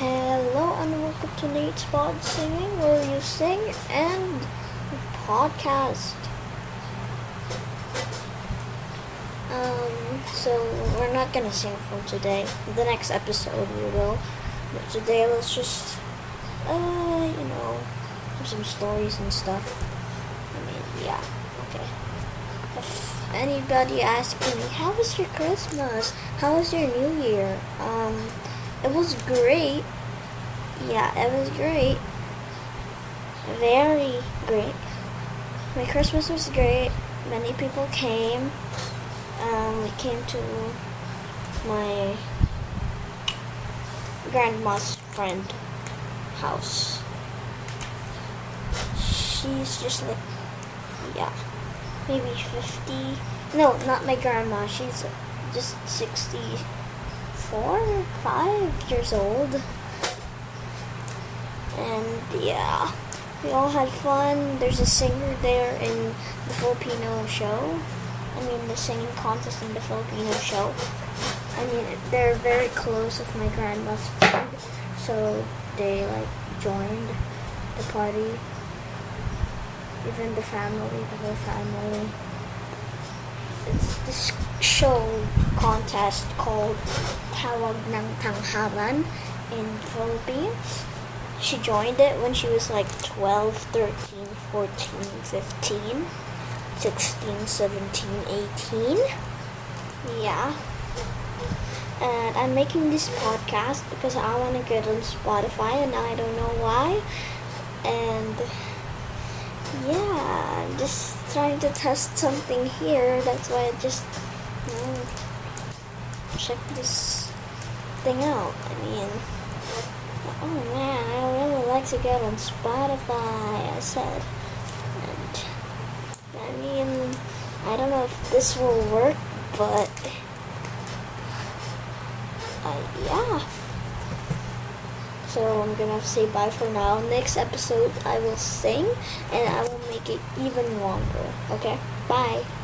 Hello and welcome to Nate's Podsinging, where you sing and podcast. Um, so we're not gonna sing for today. The next episode we will, but today let's just, uh, you know, some stories and stuff. I mean, yeah, okay. If anybody asking me, how was your Christmas? How was your New Year? Um, it was great. Yeah, it was great. Very great. My Christmas was great. Many people came. Um, we came to my grandma's friend house. She's just like, yeah, maybe 50. No, not my grandma. She's just 64, 5 years old. And yeah, we all had fun. There's a singer there in the Filipino show. I mean, the singing contest in the Filipino show. I mean, they're very close with my grandma's friend, so they like joined the party. Even the family, the whole family. It's this show contest called Tawag ng Tanghalan in Philippines. She joined it when she was like 12, 13, 14, 15, 16, 17, 18. Yeah. And I'm making this podcast because I want to get on Spotify and I don't know why. And yeah, I'm just trying to test something here. That's why I just check this thing out. I mean, oh man, I really like to get on Spotify. I said, and I mean, I don't know if this will work, but uh, yeah. So I'm gonna say bye for now. Next episode, I will sing and I will make it even longer. Okay? Bye.